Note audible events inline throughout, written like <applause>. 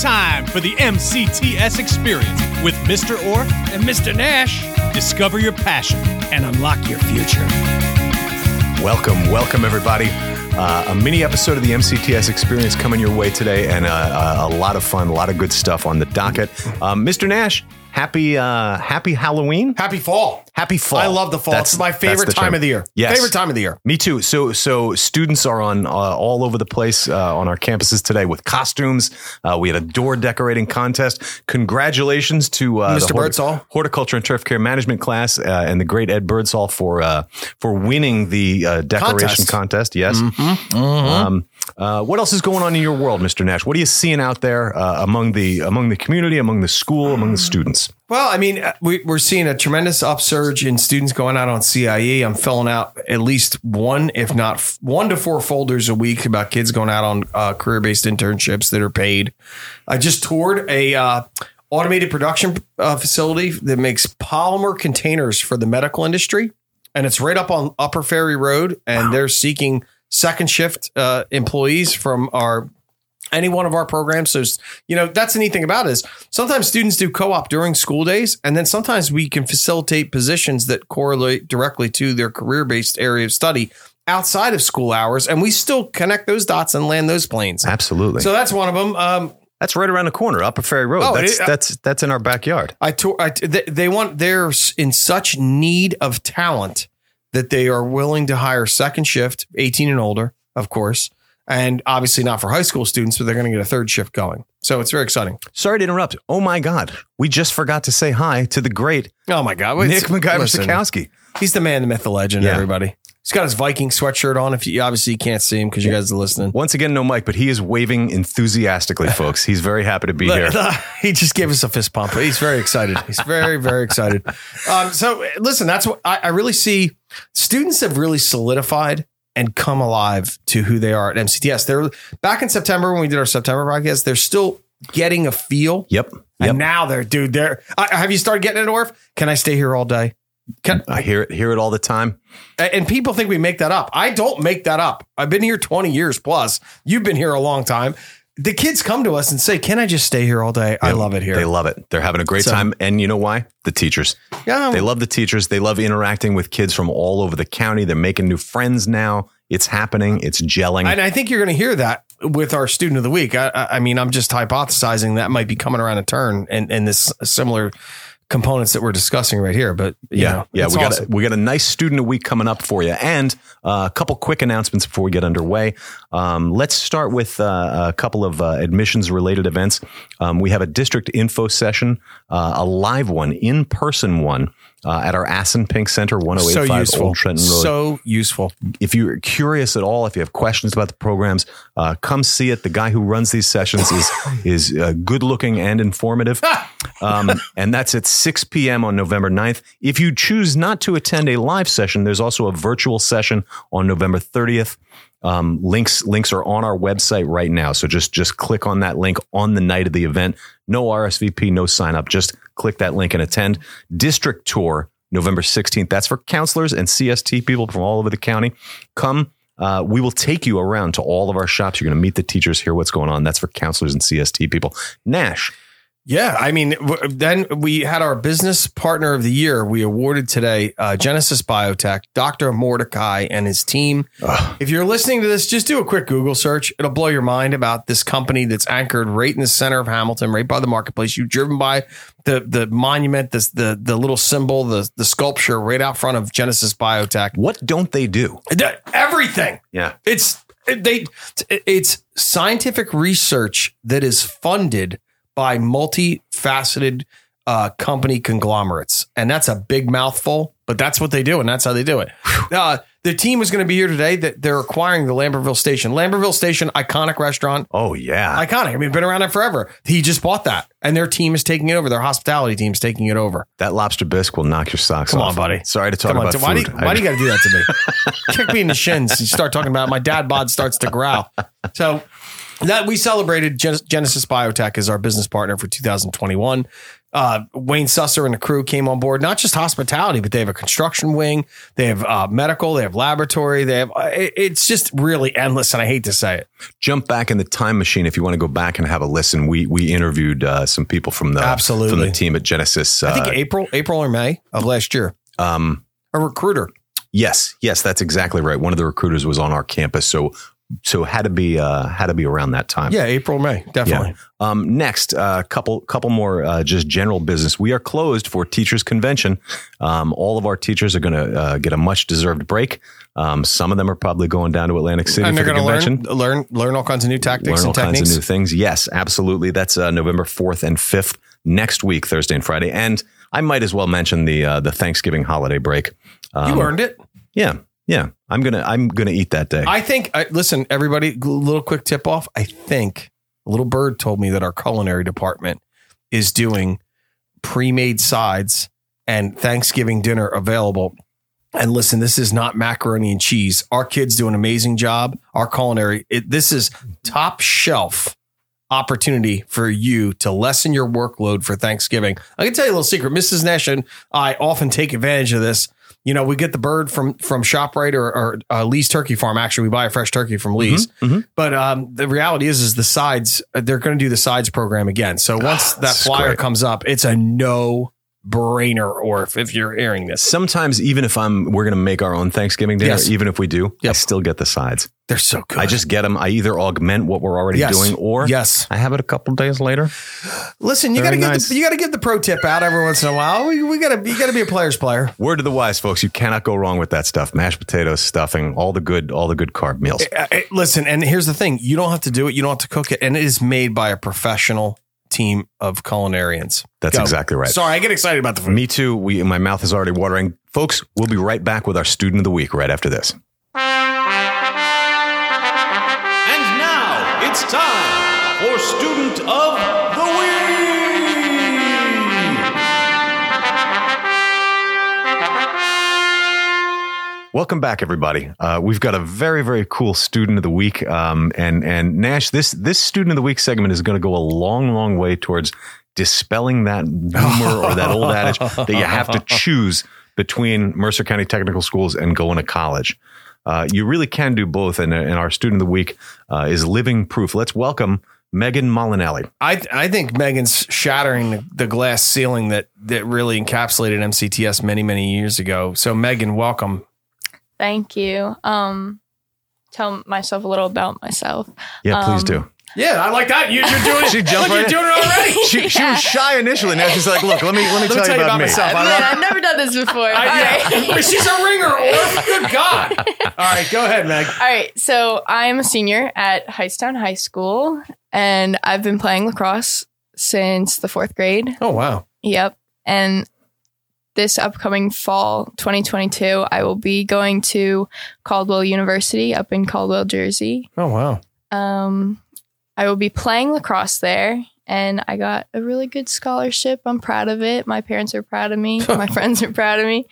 time for the MCTS experience with Mr. Orfe and Mr. Nash. Discover your passion and unlock your future. Welcome, welcome, everybody. Uh, a mini episode of the MCTS experience coming your way today, and uh, a, a lot of fun, a lot of good stuff on the docket. Um, Mr. Nash, happy uh, happy Halloween, Happy fall. happy fall. I love the fall. That's- it's my favorite time term. of the year. Yes. Favorite time of the year. Me too. So, so students are on uh, all over the place uh, on our campuses today with costumes. Uh, we had a door decorating contest. Congratulations to uh, Mr. the horti- Birdsall. horticulture and turf care management class uh, and the great Ed Birdsall for uh, for winning the uh, decoration contest. Contest. Yes. Um, uh, what else is going on in your world, Mr. Nash? What are you seeing out there uh, among the among the community, among the school, among the students? Well, I mean, uh, we, we're seeing a tremendous upsurge in students going out on CIE. I'm filling out at least one, if not f- one to four folders a week about kids going out on uh, career based internships that are paid. I just toured a uh, automated production uh, facility that makes polymer containers for the medical industry, and it's right up on Upper Ferry Road, and they're seeking second shift uh, employees from our any one of our programs. So, you know, that's the neat thing about it is sometimes students do co-op during school days, and then sometimes we can facilitate positions that correlate directly to their career-based area of study outside of school hours, and we still connect those dots and land those planes. Absolutely. So that's one of them. Um, that's right around the corner, Upper Ferry Road. Oh, that's it- that's that's in our backyard. I tour. I, they, they want. They're in such need of talent that they are willing to hire second shift, eighteen and older, of course, and obviously not for high school students, but they're going to get a third shift going. So it's very exciting. Sorry to interrupt. Oh my God, we just forgot to say hi to the great Oh my God, Nick MacGyver Sikowski. He's the man, the myth, the legend. Yeah. Everybody. He's got his Viking sweatshirt on. If you obviously you can't see him because you guys are listening. Once again, no mic, but he is waving enthusiastically, <laughs> folks. He's very happy to be here. he just gave us a fist pump. He's very excited. He's very, very excited. Um, so listen, that's what I, I really see. Students have really solidified and come alive to who they are at MCTS. They're back in September when we did our September podcast. They're still getting a feel. Yep. Yep. And now they're, dude, they're, I, have you started getting it, Orfe? Can I stay here all day? Can, I hear it, hear it all the time. and people think we make that up. I don't make that up. I've been here 20 years plus. You've been here a long time. The kids come to us and say, Can I just stay here all day? I love it here. They love it. They're having a great So- time. And you know why? The teachers. yeah, They love the teachers. They love interacting with kids from all over the county. They're making new friends now. It's happening. It's gelling. And I think you're going to hear that with our student of the week. I, I I mean, I'm just hypothesizing that might be coming around a turn and, and this similar components that we're discussing right here. But you Yeah, know, yeah, we got awesome. a, we got a nice student a week coming up for you, and uh, a couple quick announcements before we get underway. Um, let's start with uh, a couple of uh, admissions related events. Um, we have a district info session, uh, a live one, in person one. Uh, at our Assunpink Center, so 1085 useful. Old Trenton Road. So useful. if you're curious at all, if you have questions about the programs, uh, come see it. The guy who runs these sessions is <laughs> is uh, good looking and informative, <laughs> um, and that's at 6 p.m. on November 9th. If you choose not to attend a live session, there's also a virtual session on November 30th. Um, links links are on our website right now, so just just click on that link on the night of the event. No RSVP, no sign up. Just click that link and attend. District tour November 16th. That's for counselors and CST people from all over the county. Come. Uh, we will take you around to all of our shops. You're going to meet the teachers, hear what's going on. That's for counselors and CST people. Nash, Yeah, I mean, then we had our business partner of the year. We awarded today uh, Genesis Biotech, Dr. Mordechai and his team. If you're listening to this, just do a quick Google search. It'll blow your mind about this company that's anchored right in the center of Hamilton, right by the marketplace. You've driven by the the monument, this the the little symbol, the the sculpture right out front of Genesis Biotech. what don't they do? Everything. Yeah. It's they it's scientific research that is funded by multifaceted uh, company conglomerates, and that's a big mouthful. But that's what they do, and that's how they do it. Uh, the team is going to be here today. That they're acquiring the Lambertville Station. Lambertville Station, iconic restaurant, Oh, yeah. iconic. I mean, been around there forever. He just bought that, and their team is taking it over. Their hospitality team is taking it over. that lobster bisque will knock your socks Come off. on, buddy. Sorry to talk Come on, about why food. do you, why do you got to do that to me? <laughs> Kick me in the shins. You start talking about it, my dad bod starts to growl. So that we celebrated Genesis Biotech as our business partner for 2021. Uh, Wayne Susser and the crew came on board, not just hospitality, but they have a construction wing, they have uh, medical, they have laboratory, they have. Uh, it- it's just really endless, and I hate to say it. Jump back in the time machine if you want to go back and have a listen. We we interviewed uh, some people from the Absolutely. from the team at Genesis. I think uh, April, April or May of last year. um, A recruiter. yes, yes, that's exactly right. One of the recruiters was on our campus, so so had to be uh, had to be around that time. Yeah, April, May, definitely. Um, next, uh, couple couple more uh, just general business. We are closed for teachers convention. Um, all of our teachers are going to uh, get a much deserved break. Um, some of them are probably going down to Atlantic City And for the convention. learn, learn, learn all kinds of new tactics Learn all and kinds techniques. of new things. Yes, absolutely. That's uh, November fourth and fifth next week, Thursday and Friday. And I might as well mention the uh, the Thanksgiving holiday break. Um, you earned it. Yeah, yeah. I'm gonna I'm gonna eat that day. I think. I, listen, everybody. Little quick tip off. I think a little bird told me that our culinary department is doing pre-made sides and Thanksgiving dinner available. And listen, this is not macaroni and cheese. Our kids do an amazing job. Our culinary. It, this is top shelf opportunity for you to lessen your workload for Thanksgiving. I can tell you a little secret. Mrs. Nash and I often take advantage of this. You know, we get the bird from from Shoprite or, or uh, Lee's Turkey Farm. Actually, we buy a fresh turkey from Lee's. mhm. But um, the reality is, is the sides. They're going to do the sides program again. So once that flyer great. comes up, it's a no brainer. Or if, if you're hearing this, Sometimes even if I'm we're gonna make our own Thanksgiving dinner, Yes. even if we do, I still get the sides. they're so good. I just get them. I either augment what we're already Yes. doing, or yes. I have it a couple days later. Listen, you got to get nice. the, you got to get the pro tip out every once in a while. We, we got to you got to be a player's player. Word to the wise, folks. You cannot go wrong with that stuff. Mashed potatoes, stuffing, all the good, all the good carb meals. Uh, uh, listen, and here's the thing: you don't have to do it. You don't have to cook it, and it is made by a professional team of culinarians. That's Go. exactly right. Sorry, I get excited about the food. Me too. We, my mouth is already watering, folks. We'll be right back with our student of the week right after this. And now it's time for Student of Welcome back, everybody. Uh, we've got a very, very cool student of the week, um, and and Nash. This this student of the week segment is going to go a long, long way towards dispelling that rumor or that old adage <laughs> that you have to choose between Mercer County Technical Schools and going to college. Uh, you really can do both, and, and our student of the week uh, is living proof. Let's welcome Megan Molinelli. I I think Megan's shattering the, the glass ceiling that that really encapsulated MCTS many many years ago. So Megan, welcome. Thank you. Um, tell myself a little about myself. Yeah, please Um, do. Yeah, I like that. You, you're doing She jumped Look, right you're in. doing it already. She, she was shy initially. Now she's like, "Look, let me let me, tell, you about, me." myself. I, man, I've never done this before. I- All yeah. right. She's a ringer. Or good God. <laughs> All right, go ahead, Meg. All right. So I'm a senior at Hightstown High School, and I've been playing lacrosse since the fourth grade. Oh wow. Yep. And this upcoming fall, 2022, I will be going to Caldwell University up in Caldwell, Jersey. Oh wow. Um, I will be playing lacrosse there, and I got a really good scholarship. I'm proud of it. My parents are proud of me. <laughs> My friends are proud of me.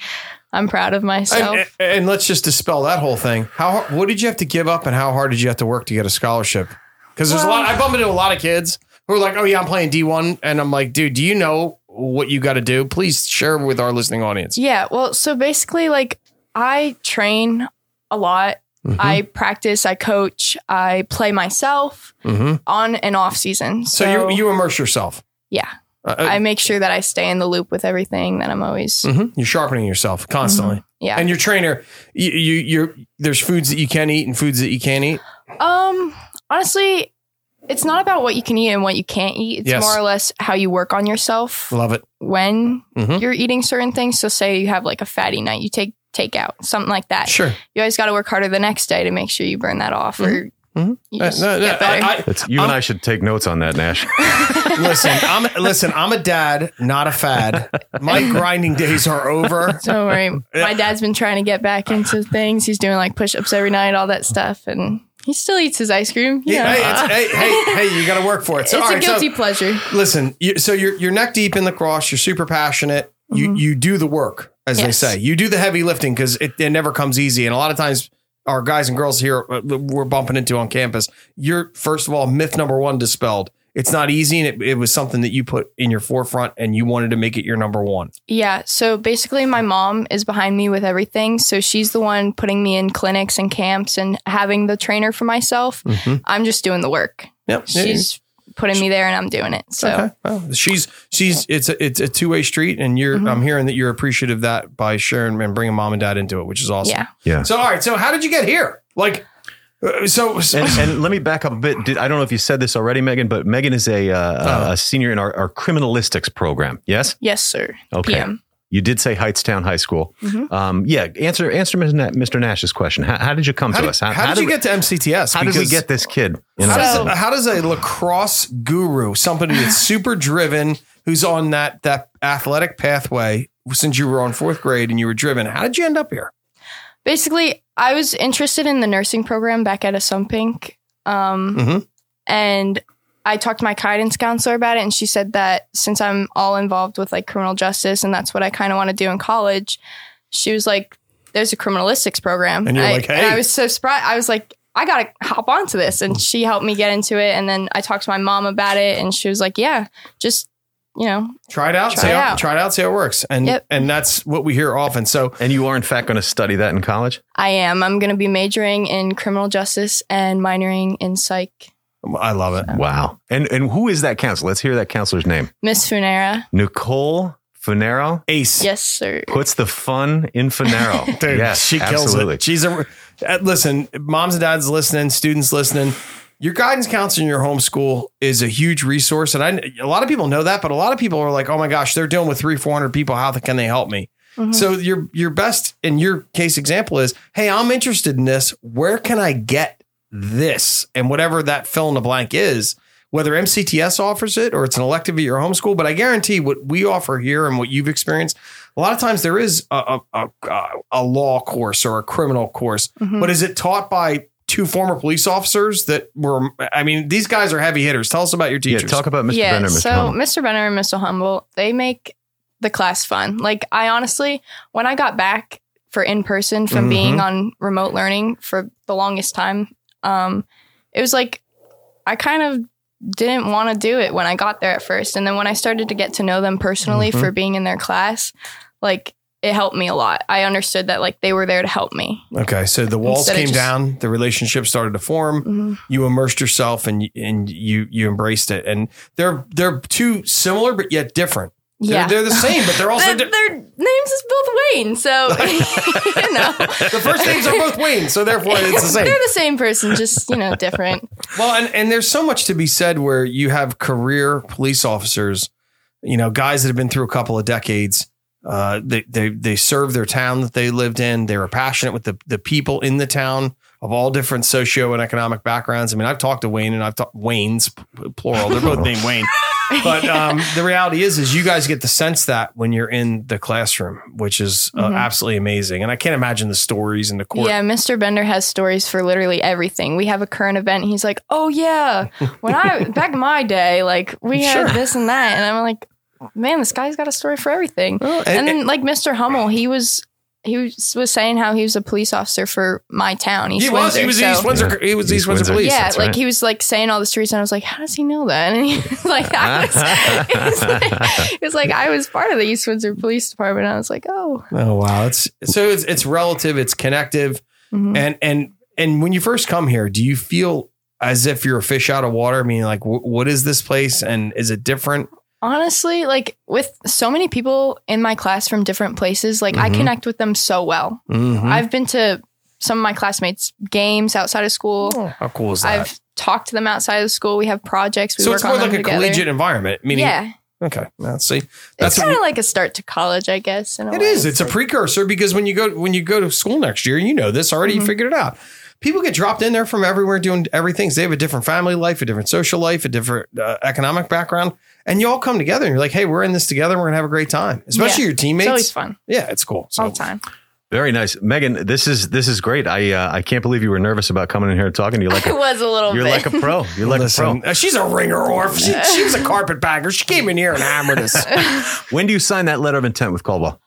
I'm proud of myself. And, and let's just dispel that whole thing. How what did you have to give up, and how hard did you have to work to get a scholarship? Because there's a lot. I bump into a lot of kids who are like, "Oh yeah, I'm playing D1," and I'm like, "Dude, do you know what you got to do? Please share with our listening audience." yeah. Well, so basically, like, I train a lot. Mm-hmm. I practice. I coach. I play myself Mhm. on and off season. So, So, you you immerse yourself. yeah, Uh, I make sure that I stay in the loop with everything. That I'm always mhm. You're sharpening yourself constantly. yeah. And your trainer, you, you you're there's foods that you can eat and foods that you can't eat. Um, honestly, it's not about what you can eat and what you can't eat. It's Yes. more or less how you work on yourself Love it. when Mhm. you're eating certain things. So, say you have like a fatty night, you take takeout, something like that. Sure. You always got to work harder the next day to make sure you burn that off, or Mhm. you Uh, just no, no, get better. I- I- That's, you and I should take notes on that, Nash. <laughs> listen, I'm listen. I'm a dad, not a fad. My grinding days are over. <laughs> Don't worry. My dad's been trying to get back into things. He's doing like push ups every night, all that stuff, and he still eats his ice cream. Hey, Yeah. it's- hey, <laughs> hey, hey, you got to work for it. So, it's a right, so- guilty pleasure. listen, you, so you're you're neck deep in the cross. You're super passionate. You you do the work, as they say. You do the heavy lifting because it, it never comes easy. And a lot of times, our guys and girls here uh, we're bumping into on campus. You're first of all myth number one dispelled. It's not easy, and it, it was something that you put in your forefront, and you wanted to make it your number one. Yeah. So basically, my mom is behind me with everything. So she's the one putting me in clinics and camps and having the trainer for myself. Mhm. I'm just doing the work. Yep. She's putting me there and I'm doing it. So Okay. Well, she's she's it's a it's a two way street, and you're Mhm. I'm hearing that you're appreciative of that by sharing and bringing mom and dad into it, which is awesome. yeah. Yeah. So all right, so how did you get here? Like, so, so and, and let me back up a bit. Did, I don't know if you said this already, Megan, but Megan is a, uh, a senior in our, our criminalistics program. Yes. Yes, sir. Okay. PM. You did say Hightstown High School. Mhm. Um, yeah. Answer answer Mr. Nash's question. How, how did you come how to did, us? how, did you get to MCTS? How did we get this kid? In How does, how does a lacrosse guru, somebody that's <laughs> super driven, who's on that that athletic pathway since you were on fourth grade and you were driven, how did you end up here? Basically, I was interested in the nursing program back at Assunpink. Um, Mhm. And I talked to my guidance counselor about it, and she said that since I'm all involved with like criminal justice and that's what I kind of want to do in college, she was like, there's a criminalistics program. And you're I, like, and "Hey." I was so surprised. I was like, I got to hop onto this. And she helped me get into it. And then I talked to my mom about it, and she was like, yeah, just, you know, Try it out, Try see it how, out. try it out, see how it works, and Yep. and that's what we hear often. So and you are in fact going to study that in college. I am. I'm going to be majoring in criminal justice and minoring in psych. I love it. Wow. And and who is that counselor? Let's hear that counselor's name. Miss Funera. Nicole Funero Ace, Yes, sir. puts the fun in Funero. <laughs> dude, yes, she kills absolutely. it. She's a uh, listen. Moms and dads listening, students listening. Your guidance counselor in your homeschool is a huge resource, and I a lot of people know that, but a lot of people are like, "Oh my gosh, they're dealing with three, four hundred people. How can they help me?" Mhm. So your your best in your case example is, "Hey, I'm interested in this. Where can I get this?" And whatever that fill in the blank is, whether MCTS offers it or it's an elective at your homeschool, but I guarantee what we offer here and what you've experienced, a lot of times there is a a, a, a law course or a criminal course, Mhm. but is it taught by two former police officers that were? I mean, these guys are heavy hitters. Tell us about your yeah, teachers. talk about Mr. yeah, Bender, Mr. Hummel. So Hummel. Mr. Benner and Mr. Hummel, they make the class fun. Like I honestly, when I got back for in person from Mhm. being on remote learning for the longest time, um, it was like I kind of didn't want to do it when I got there at first, and then when I started to get to know them personally Mhm. for being in their class, like it helped me a lot. I understood that like they were there to help me. okay, so the walls came just- down, the relationship started to form. Mhm. You immersed yourself and and you you embraced it, and they're they're two similar but yet different. Yeah. They're, they're the same, but they're <laughs> also Their, di- their names is both Wayne, so <laughs> <laughs> you know the first names are both Wayne, so therefore it's the same. They're the same person, just you know, different. Well, and, and there's so much to be said where you have career police officers, you know, guys that have been through a couple of decades. Uh, they they they served their town that they lived in. They were passionate with the the people in the town of all different socio and economic backgrounds. I mean, I've talked to Wayne and I've talked Wayne's plural. They're both named Wayne. <laughs> But um, the reality is, is you guys get to sense that when you're in the classroom, which is uh, Mhm. absolutely amazing. And I can't imagine the stories and the court. Yeah, Mr. Bender has stories for literally everything. We have a current event. He's like, "Oh yeah, when I back in my day, like we had Sure. this and that," and I'm like, "Man, this guy's got a story for everything." Well, And, then like Mr. Hummel, he was he was, was saying how he was a police officer for my town, East he was. Windsor. He was so- East Windsor. He was East, East Windsor, Windsor. Police. yeah, that's like right. he was like saying all the streets, and I was like, "How does he know that?" <laughs> And he was like, I was, <laughs> it was like, it was like I was part of the East Windsor Police Department. I was like, "Oh, Oh wow, it's so it's it's relative, it's connective, Mhm. and and and when you first come here, do you feel as if you're a fish out of water? I mean, like, wh- what is this place, and is it different? Honestly, like with so many people in my class from different places, like I Mhm. connect with them so well. Mm-hmm. I've been to some of my classmates' games outside of school. Oh, how cool is that? I've talked to them outside of school. We have projects. We so it's more like a together. collegiate environment. Meaning, yeah, okay, now see, it's that's kind of like a start to college, I guess. In a It way. is. It's a precursor because when you go when you go to school next year, you know this already. You Mhm. figured it out. People get dropped in there from everywhere doing everything. They have a different family life, a different social life, a different uh, economic background, and you all come together and you're like, "Hey, we're in this together. We're gonna have a great time." Especially your It's teammates. always fun yeah, it's cool. So all the time. Very nice, Megan. This is this is great. I uh, I can't believe you were nervous about coming in here and talking. To You're like <laughs> I a, was a little you're bit. like a pro. You're like a pro. she's a ringer Orfe. She, she was a carpetbagger. She came in here and hammered us. <laughs> When do you sign that letter of intent with Caldwell?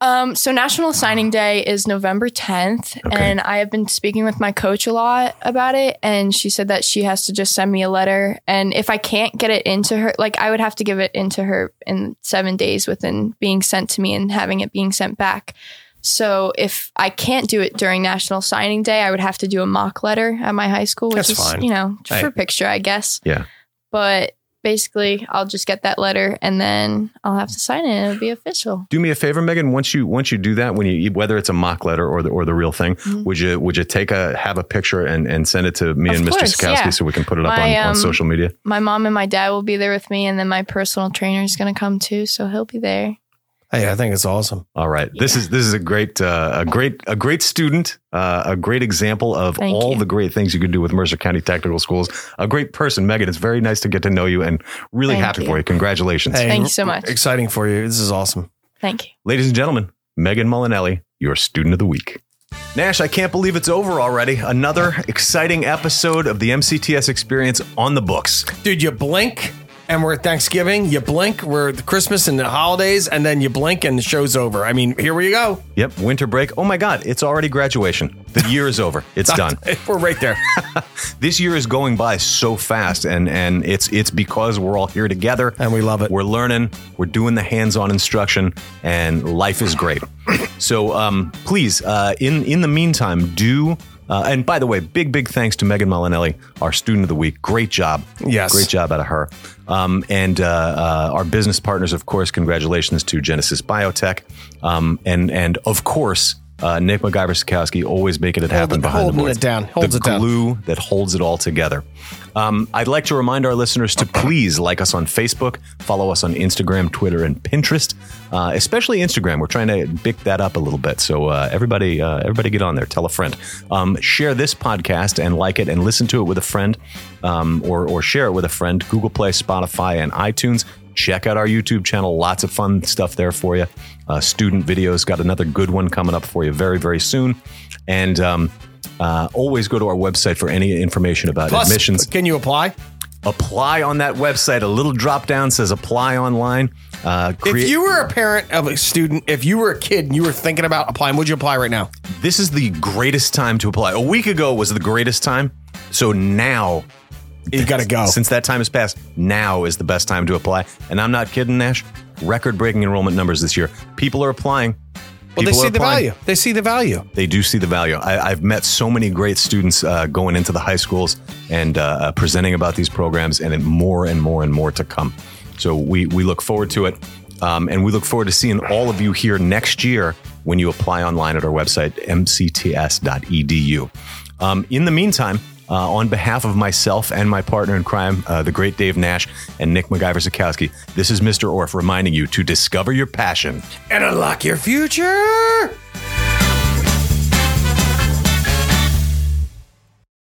Um, so National Signing Day is November 10th, Okay. and I have been speaking with my coach a lot about it, and she said that she has to just send me a letter, and if I can't get it into her, like I would have to give it into her in seven days within being sent to me and having it being sent back. So if I can't do it during National Signing Day, I would have to do a mock letter at my high school, which That's is fine. you know Hey. for picture, I guess. Yeah. But basically, I'll just get that letter, and then I'll have to sign it, and it'll be official. Do me a favor, Megan. Once you once you do that, when you whether it's a mock letter or the or the real thing, Mhm. would you would you take a have a picture and, and send it to me Of and Mr. course, Sikowski yeah. so we can put it up My, on, on um, social media? my mom and my dad will be there with me, and then my personal trainer is going to come too, so he'll be there. Hey, I think it's awesome. All right. This is this is a great uh, a great a great student, uh, a great example of Thank all you. the great things you can do with Mercer County Technical Schools. A great person, Megan. It's very nice to get to know you and really Thank happy you. for you. Congratulations. Hey, Thank you so much. Exciting for you. This is awesome. Thank you. Ladies and gentlemen, Megan Molinelli, your student of the week. Nash, I can't believe it's over already. Another exciting episode of the MCTS experience on the books. Dude, you blink and we're at Thanksgiving. You blink, we're at Christmas and the holidays, and then you blink and the show's over. I mean, here we go. Yep, winter break. Oh my God, it's already graduation. The year is over. It's <laughs> done. We're right there. <laughs> This year is going by so fast, and and it's it's because we're all here together And we love it. We're learning. We're doing the hands-on instruction, and life is great. <coughs> So um, please, uh, in in the meantime, do. Uh, and by the way, big big thanks to Megan Molinelli, our student of the week. Great job. Yes. great job out of her. Um, and uh, uh, our business partners, of course, congratulations to Genesis Biotech, um, and and of course. Uh, Nick MacGyver Sikowski always making it happen it- behind holding the boards. it down, holds the it down. glue that holds it all together. Um, I'd like to remind our listeners to please like us on Facebook, follow us on Instagram, Twitter, and Pinterest. Uh, especially Instagram, we're trying to bick that up a little bit. So uh, everybody, uh, everybody, get on there. Tell a friend. Um, share this podcast and like it, and listen to it with a friend, um, or or share it with a friend. Google Play, Spotify, and iTunes. Check out our YouTube channel. Lots of fun stuff there for you. Uh, student videos got another good one coming up for you very, very soon. And um, uh, always go to our website for any information about Plus, admissions. can you apply? Apply on that website. A little drop down says apply online. Uh, If you were a parent of a student, if you were a kid and you were thinking about applying, would you apply right now? this is the greatest time to apply. A week ago was the greatest time. So now, You got to go. since that time has passed, now is the best time to apply. And I'm not kidding, Nash. Record breaking enrollment numbers this year. People are applying. well, they see the applying. value. They see the value. they do see the value. I, I've met so many great students uh, going into the high schools and uh, uh, presenting about these programs, and then more and more and more to come. So we we look forward to it, um, and we look forward to seeing all of you here next year when you apply online at our website mcts.edu. Um, in the meantime. Uh, on behalf of myself and my partner in crime, uh, the great Dave Nash and Nick MacGyver Sikowski, this is Mr. Orfe reminding you to discover your passion And unlock your future.